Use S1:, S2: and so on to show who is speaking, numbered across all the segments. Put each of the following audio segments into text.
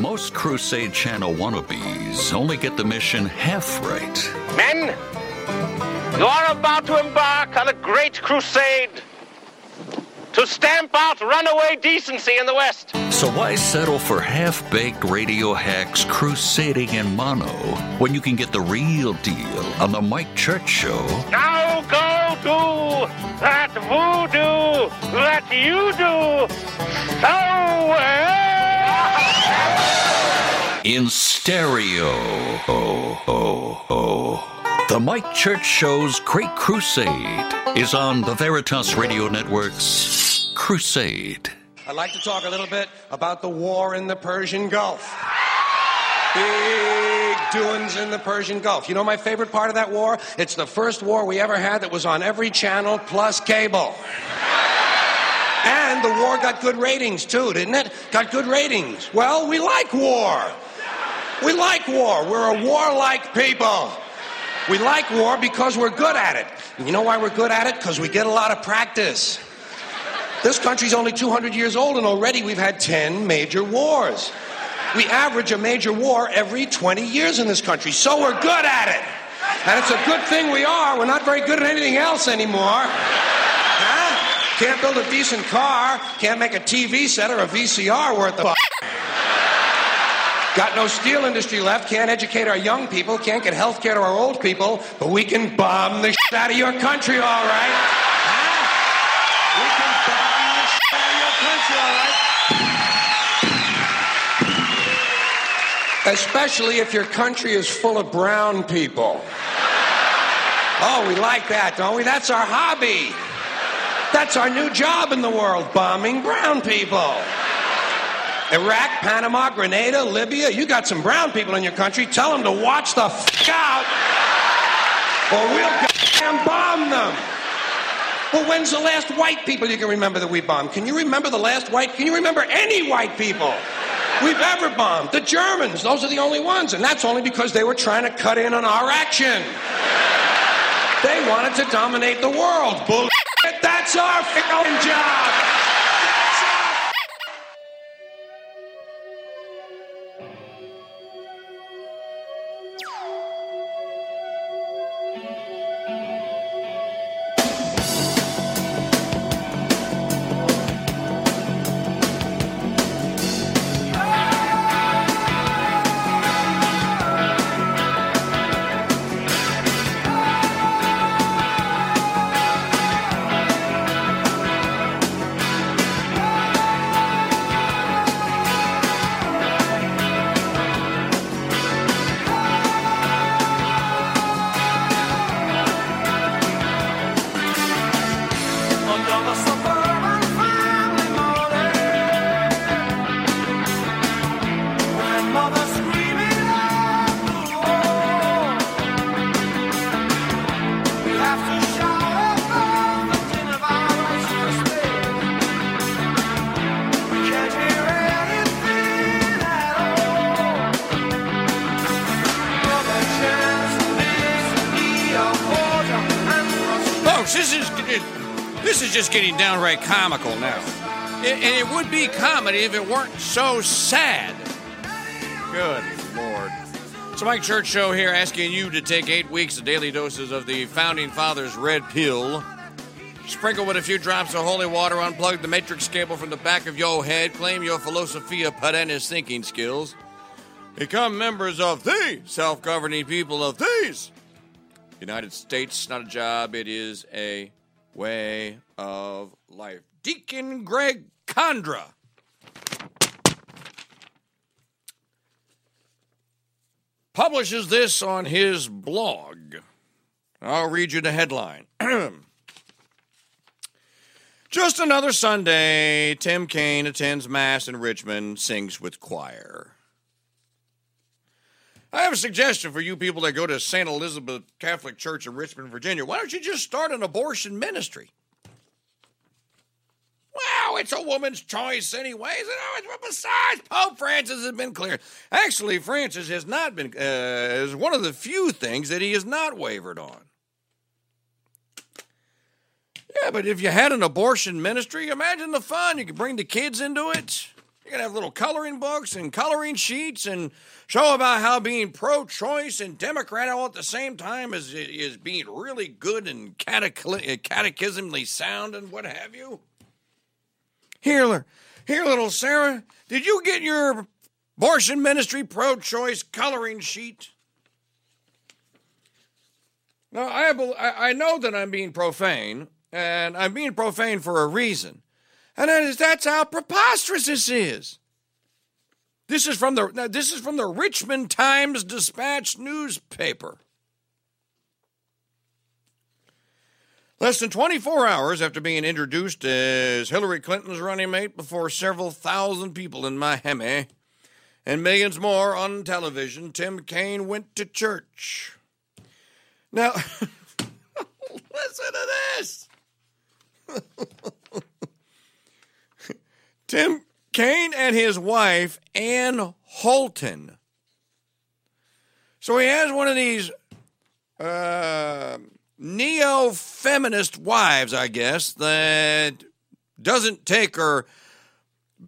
S1: Most Crusade Channel wannabes only get the mission half right.
S2: Men, you are about to embark on a great crusade to stamp out runaway decency in the West.
S1: So why settle for half baked radio hacks crusading in mono when you can get the real deal on The Mike Church Show?
S2: Now go do that voodoo that you do so well.
S1: In stereo. Oh, oh, oh. The Mike Church Show's Great Crusade is on the Veritas Radio Network's Crusade.
S3: I'd like to talk a little bit about the war in the Persian Gulf. Big doings in the Persian Gulf. You know my favorite part of that war? It's the first war we ever had that was on every channel plus cable. And the war got good ratings too, didn't it? Got good ratings. Well, we like war. We like war. We're a warlike people. We like war because we're good at it. And you know why we're good at it? Because we get a lot of practice. This country's only 200 years old, and already we've had 10 major wars. We average a major war every 20 years in this country, so we're good at it. And it's a good thing we are. We're not very good at anything else anymore. Can't build a decent car, can't make a TV set or a VCR worth of. Got no steel industry left, can't educate our young people, can't get health care to our old people, but we can bomb the shit out of your country, all right? We can bomb the shit out of your country, all right? Especially if your country is full of brown people. Oh, we like that, don't we? That's our hobby. That's our new job in the world, bombing brown people. Iraq, Panama, Grenada, Libya, you got some brown people in your country. Tell them to watch the f out, or we'll goddamn bomb them. Well, when's the last white people you can remember that we bombed? Can you remember the last white? Can you remember any white people we've ever bombed? The Germans, those are the only ones, and that's only because they were trying to cut in on our action. They wanted to dominate the world. Bullshit. That's our f***ing job.
S4: This is this is just getting downright comical now. And and it would be comedy if it weren't so sad. Good Lord. So Mike Church Show here asking you to take eight weeks of daily doses of the Founding Fathers Red Pill. Sprinkle with a few drops of holy water, unplug the matrix cable from the back of your head, claim your philosophia perennis thinking skills. Become members of the self-governing people of these United States, not a job, it is a way of life. Deacon Greg Kandra. Publishes this on his blog. I'll read you the headline. Just another Sunday. Tim Kaine attends Mass in Richmond, sings with choir. I have a suggestion for you people that go to St. Elizabeth Catholic Church in Richmond, Virginia. Why don't you just start an abortion ministry? Well, it's a woman's choice, anyways. You besides, Pope Francis has been clear. Actually, Francis has not been, uh, is one of the few things that he has not wavered on. Yeah, but if you had an abortion ministry, imagine the fun. You could bring the kids into it. You're going to have little coloring books and coloring sheets and show about how being pro choice and Democrat all at the same time is, is being really good and catechli- uh, catechismically sound and what have you. Here, here, little Sarah, did you get your abortion ministry pro choice coloring sheet? Now, I I know that I'm being profane, and I'm being profane for a reason. And that is that's how preposterous this is. This is from the this is from the Richmond Times Dispatch newspaper. Less than 24 hours after being introduced as Hillary Clinton's running mate before several thousand people in Miami and millions more on television, Tim Kaine went to church. Now, listen to this. Kaine and his wife, Anne Holton. So he has one of these uh, neo feminist wives, I guess, that doesn't take her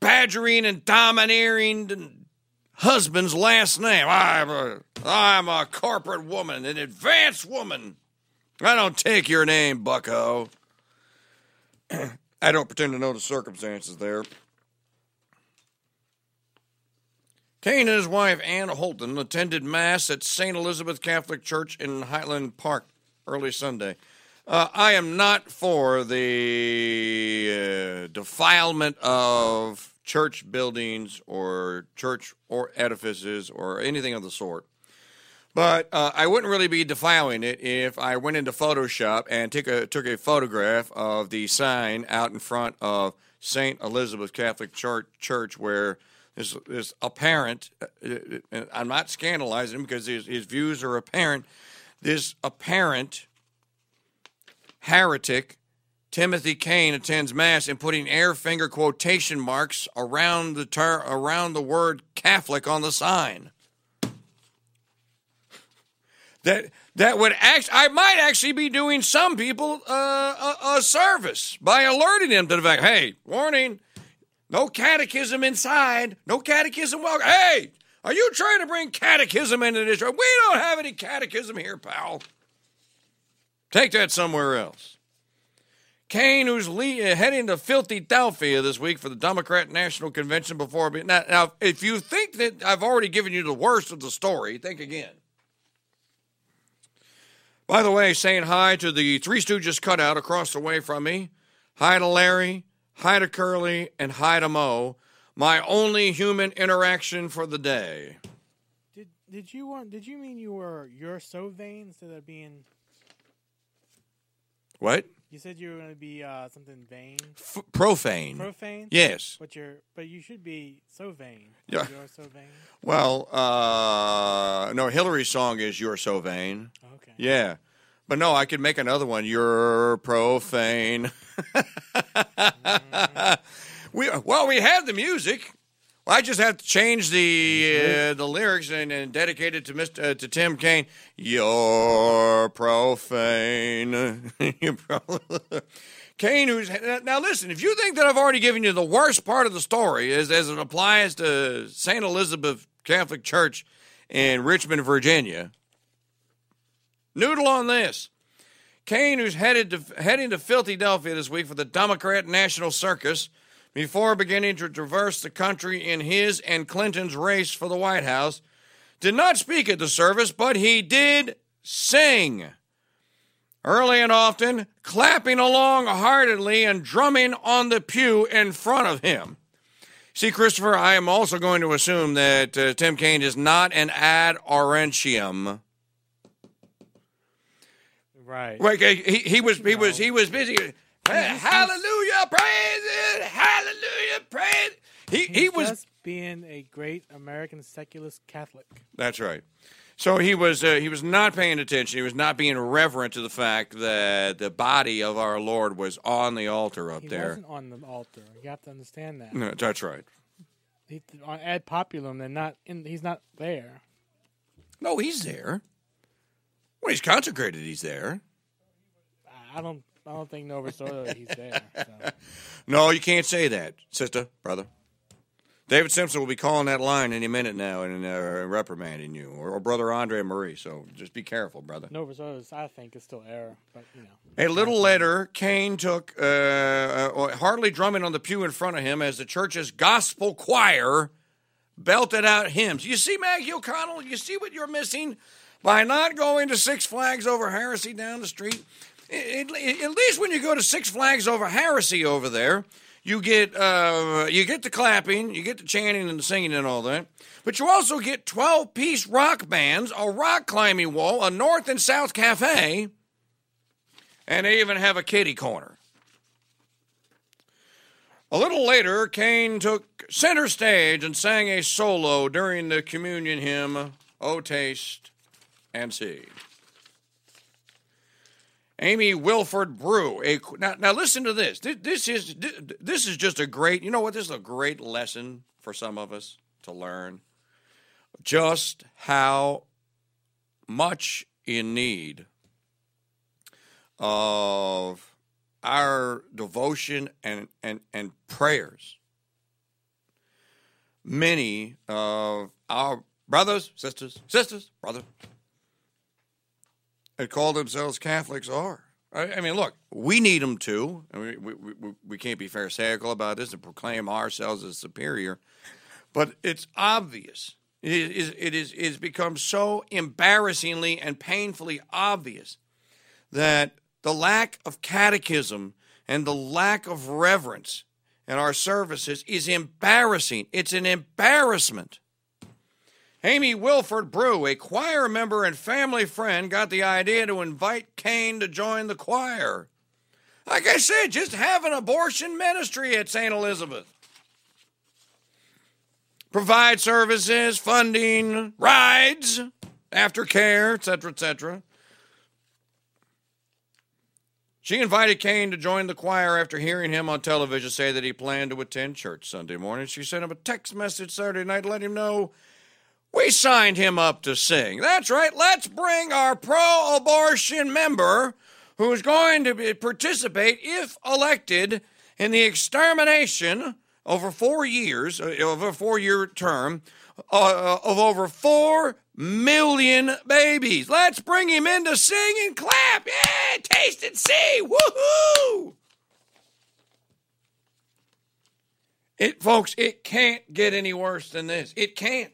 S4: badgering and domineering husband's last name. I'm a, I'm a corporate woman, an advanced woman. I don't take your name, bucko. I don't pretend to know the circumstances there. Kaine and his wife, Anne Holton, attended Mass at St. Elizabeth Catholic Church in Highland Park early Sunday. Uh, I am not for the uh, defilement of church buildings or church or edifices or anything of the sort. But uh, I wouldn't really be defiling it if I went into Photoshop and took a took a photograph of the sign out in front of Saint Elizabeth Catholic Church, Church where this this apparent. uh, uh, I'm not scandalizing him because his, his views are apparent. This apparent heretic Timothy Kaine attends mass and putting air finger quotation marks around the ter- around the word Catholic on the sign that that would act I might actually be doing some people uh, a, a service by alerting them to the fact, hey, warning, no catechism inside, no catechism welcome. Hey, are you trying to bring catechism into this? We don't have any catechism here, pal. Take that somewhere else. Kaine, who's le- heading to filthy Philadelphia this week for the Democrat National Convention before. Be- now, now, if you think that I've already given you the worst of the story, think again. By the way, saying hi to the Three Stooges cutout across the way from me. Hi to Larry, hi to Curly, and hi to Mo. My only human interaction for the day.
S5: Did did you want? Did you mean you were you're so vain instead of being?
S4: What?
S5: You said you were going to be uh, something vain,
S4: F- profane.
S5: profane.
S4: yes.
S5: But you're but you should be so vain.
S4: Yeah.
S5: You're so vain.
S4: Well, uh, no, Hillary's song is You're So Vain.
S5: Okay.
S4: Yeah. But no, I could make another one. You're profane. we well, we have the music. I just have to change the uh, the lyrics and, and dedicate it to Mr. Uh, to Tim Kaine. You're profane. You're pro- Kaine, who's now listen. If you think that I've already given you the worst part of the story, as as it applies to Saint Elizabeth Catholic Church in Richmond, Virginia, noodle on this. Kaine, who's headed to heading to Philadelphia this week for the Democrat National Circus, before beginning to traverse the country in his and Clinton's race for the White House, did not speak at the service, but he did sing. Early and often, clapping along heartedly and drumming on the pew in front of him. See, Christopher, I am also going to assume that uh, Tim Kaine is not an ad orientem.
S5: Right.
S4: Like he, he was he was he was busy. Hallelujah, praise it, hallelujah, praise. He he was.
S5: just being a great American secularist Catholic.
S4: That's right. So he was uh, he was not paying attention. He was not being reverent to the fact that the body of our Lord was on the altar up
S5: He
S4: there.
S5: wasn't on the altar. You have to understand that.
S4: No, that's right.
S5: He, on ad populum, they're not in. He's not there.
S4: No, he's there. When he's consecrated, he's there.
S5: I- don't. I don't think Nova Soto he's there. So.
S4: No, you can't say that, sister, brother. David Simpson will be calling that line any minute now and uh, reprimanding you, or, or brother Andre Marie. So just be careful, brother.
S5: Nova Rose, I think, is still error, but you know.
S4: A little later, Kaine took uh, uh, hardly drumming on the pew in front of him as the church's gospel choir belted out hymns. You see, Maggie O'Connell, you see what you're missing by not going to Six Flags over Heresy down the street. At at least when you go to Six Flags over Heresy over there, you get uh, you get the clapping, you get the chanting and the singing and all that. But you also get 12 piece rock bands, a rock climbing wall, a north and south cafe, and they even have a kitty corner. A little later, Kaine took center stage and sang a solo during the communion hymn, Oh Taste and See. Amy Wilford Brew. A, now, now listen to this. This, this is this is just a great. You know what? This is a great lesson for some of us to learn. Just how much in need of our devotion and and and prayers. Many of our brothers, sisters, sisters, brothers that call themselves Catholics are. I, I mean, look, we need them too. I mean, we, we, we, can't be pharisaical about this and proclaim ourselves as superior, but it's obvious. It is, it is has become so embarrassingly and painfully obvious that the lack of catechism and the lack of reverence in our services is embarrassing. It's an embarrassment. Amy Wilford Brew, a choir member and family friend, got the idea to invite Kaine to join the choir. Like I said, just have an abortion ministry at St. Elizabeth. Provide services, funding, rides, aftercare, etc., etc. She invited Kaine to join the choir after hearing him on television say that he planned to attend church Sunday morning. She sent him a text message Saturday night to let him know we signed him up to sing. That's right. Let's bring our pro abortion member who's going to be, participate, if elected, in the extermination over four years, uh, of a four year term, uh, of over four million babies. Let's bring him in to sing and clap. Yeah, taste and see. Woohoo! It, folks, it can't get any worse than this. It can't.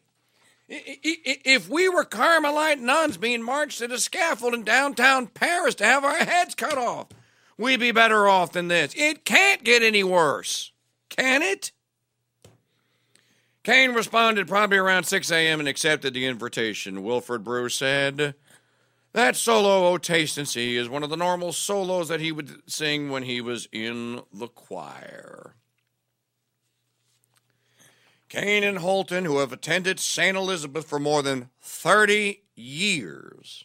S4: If we were Carmelite nuns being marched to the scaffold in downtown Paris to have our heads cut off, we'd be better off than this. It can't get any worse. Can it? Kaine responded probably around 6 a.m. and accepted the invitation. Wilfred Brew said, That solo, O Taste is one of the normal solos that he would sing when he was in the choir. Kaine and Holton, who have attended St. Elizabeth for more than 30 years,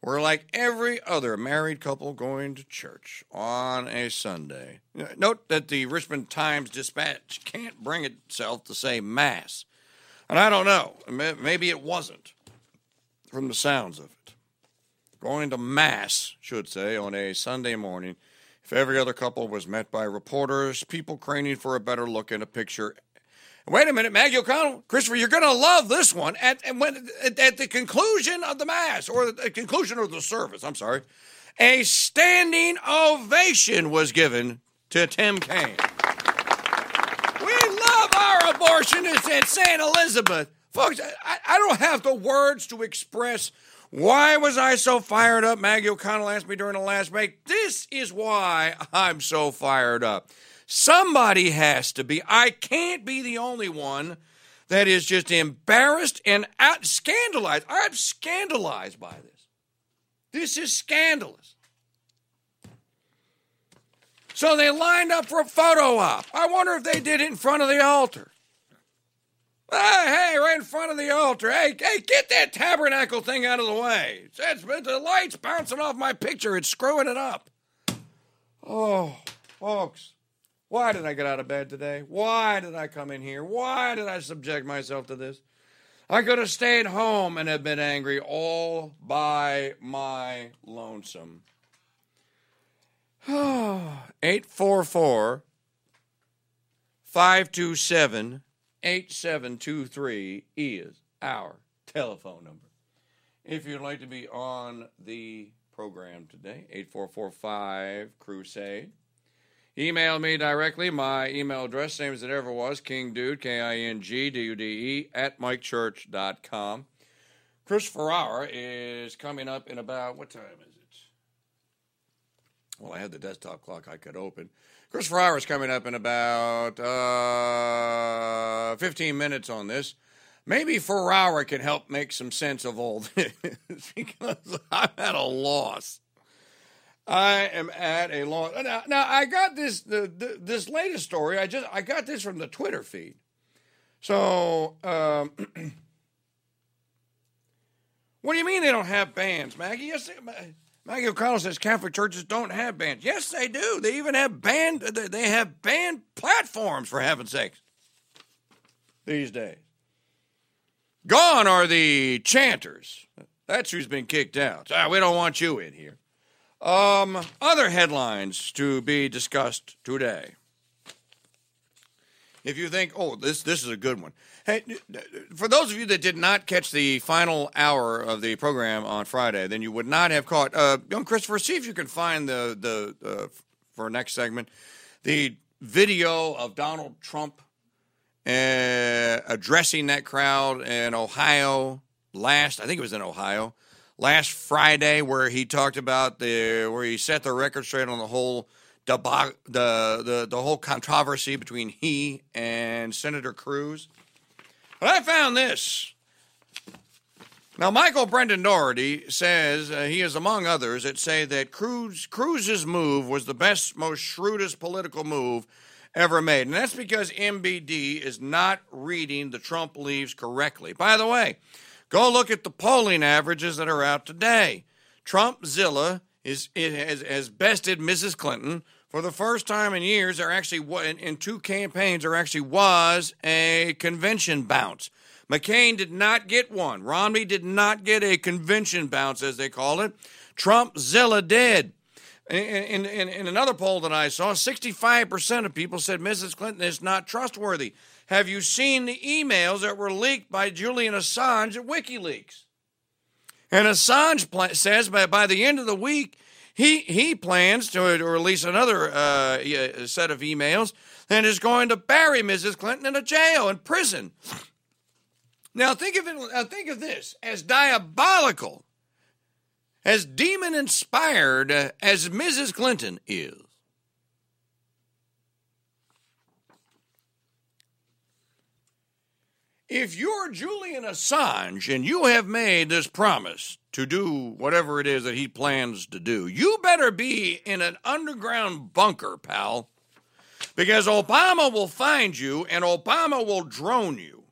S4: were like every other married couple going to church on a Sunday. Note that the Richmond Times Dispatch can't bring itself to say Mass. And I don't know, maybe it wasn't from the sounds of it. Going to Mass, should say, on a Sunday morning, if every other couple was met by reporters, people craning for a better look at a picture Wait a minute, Maggie O'Connell, Christopher, you're going to love this one. At, when at, at the conclusion of the mass or the conclusion of the service, I'm sorry, a standing ovation was given to Tim Kaine. We love our abortionists at St. Elizabeth, folks. I, I don't have the words to express why was I so fired up. Maggie O'Connell asked me during the last break. This is why I'm so fired up. Somebody has to be. I can't be the only one that is just embarrassed and out, scandalized. I'm scandalized by this. This is scandalous. So they lined up for a photo op. I wonder if they did it in front of the altar. Ah, hey, right in front of the altar. Hey, hey, get that tabernacle thing out of the way. It's, the light's bouncing off my picture. It's screwing it up. Oh, folks. Why did I get out of bed today? Why did I come in here? Why did I subject myself to this? I could have stayed home and have been angry all by my lonesome. 844 527 8723 is our telephone number. If you'd like to be on the program today, 8445 Crusade. Email me directly. My email address, same as it ever was, kingdude, K I N G D U D E, at mikechurch.com. Chris Ferrara is coming up in about, what time is it? Well, I had the desktop clock I could open. Chris Ferrara is coming up in about uh, 15 minutes on this. Maybe Ferrara can help make some sense of all this because I'm at a loss. I am at a loss. Now, now I got this the, the, this latest story. I just I got this from the Twitter feed. So, um, what do you mean they don't have bands, Maggie? Yes, Maggie O'Connell says Catholic churches don't have bands. Yes, they do. They even have band. They have band platforms for heaven's sakes. These days, gone are the chanters. That's who's been kicked out. Ah, we don't want you in here. Um, other headlines to be discussed today. If you think, oh, this this is a good one. Hey, for those of you that did not catch the final hour of the program on Friday, then you would not have caught. Uh, young Christopher, see if you can find the the uh, for next segment the video of Donald Trump uh, addressing that crowd in Ohio last. I think it was in Ohio last Friday, where he talked about the where he set the record straight on the whole debag- the the the whole controversy between he and Senator Cruz. But I found this. Now, Michael Brendan Dougherty says uh, he is among others that say that Cruz Cruz's move was the best, most shrewdest political move ever made, and that's because MBD is not reading the Trump leaves correctly. By the way, go look at the polling averages that are out today. Trumpzilla is has, has bested Mrs. Clinton for the first time in years. There actually in, in two campaigns there actually was a convention bounce. McCain did not get one. Romney did not get a convention bounce, as they call it. Trumpzilla did. In, in, in another poll that I saw, 65% of people said Mrs. Clinton is not trustworthy. Have you seen the emails that were leaked by Julian Assange at WikiLeaks? And Assange pl- says by, by the end of the week, he, he plans to release another uh, e- set of emails and is going to bury Mrs. Clinton in a jail, in prison. Now think of it. Now think of this as diabolical, as demon inspired uh, as Mrs. Clinton is. If you're Julian Assange and you have made this promise to do whatever it is that he plans to do, you better be in an underground bunker, pal, because Obama will find you and Obama will drone you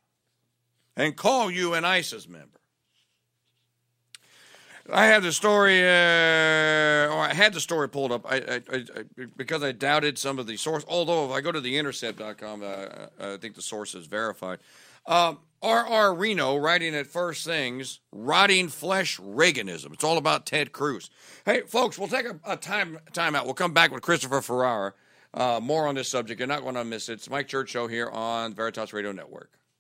S4: and call you an ISIS member. I have the story, uh, or I had the story pulled up I, I, I, because I doubted some of the source. Although, if I go to the intercept.com, uh, I think the source is verified. Um, R.R. Reno writing at First Things, rotting flesh Reaganism. It's all about Ted Cruz. Hey, folks, we'll take a, a time time out. We'll come back with Christopher Ferrara. Uh, more on this subject. You're not going to miss it. It's Mike Church Show here on Veritas Radio Network.